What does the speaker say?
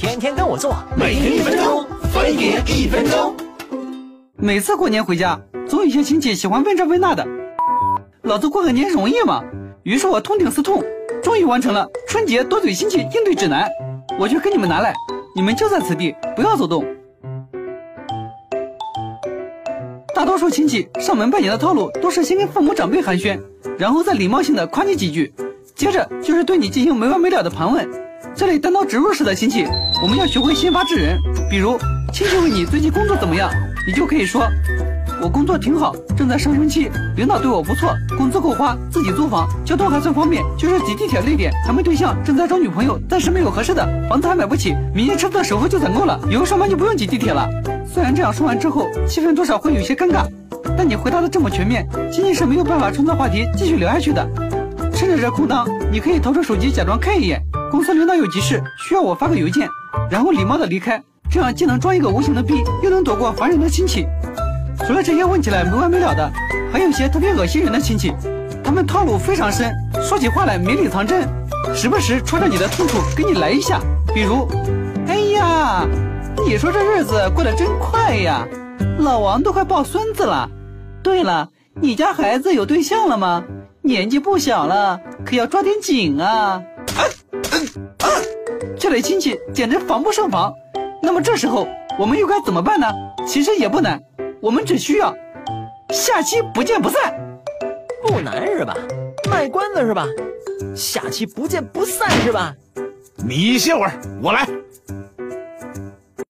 天天跟我做，每天一分钟，分别一分钟。每次过年回家，总有一些亲戚喜欢问这问那的。老子过个年容易吗？于是我痛定思痛，终于完成了春节多嘴亲戚应对指南。我去给你们拿来，你们就在此地，不要走动。大多数亲戚上门拜年的套路都是先跟父母长辈寒暄，然后再礼貌性的夸你几句，接着就是对你进行没完没了的盘问。这类单刀直入式的亲戚，我们要学会先发制人。比如亲戚问你最近工作怎么样，你就可以说：“我工作挺好，正在上升期，领导对我不错，工资够花，自己租房，交通还算方便，就是挤地铁累点，还没对象，正在找女朋友，暂时没有合适的，房子还买不起，明年车子的首付就攒够了，以后上班就不用挤地铁了。”虽然这样说完之后，气氛多少会有些尴尬，但你回答的这么全面，亲戚是没有办法创造话题继续聊下去的。趁着这空档，你可以掏出手机假装看一眼。公司领导有急事，需要我发个邮件，然后礼貌的离开，这样既能装一个无形的逼，又能躲过烦人的亲戚。除了这些问起来没完没了的，还有些特别恶心人的亲戚，他们套路非常深，说起话来绵里藏针，时不时戳着你的痛处给你来一下。比如，哎呀，你说这日子过得真快呀，老王都快抱孙子了。对了，你家孩子有对象了吗？年纪不小了，可要抓点紧啊。这类亲戚简直防不胜防。那么这时候我们又该怎么办呢？其实也不难，我们只需要下期不见不散。不难是吧？卖关子是吧？下期不见不散是吧？你歇会儿，我来。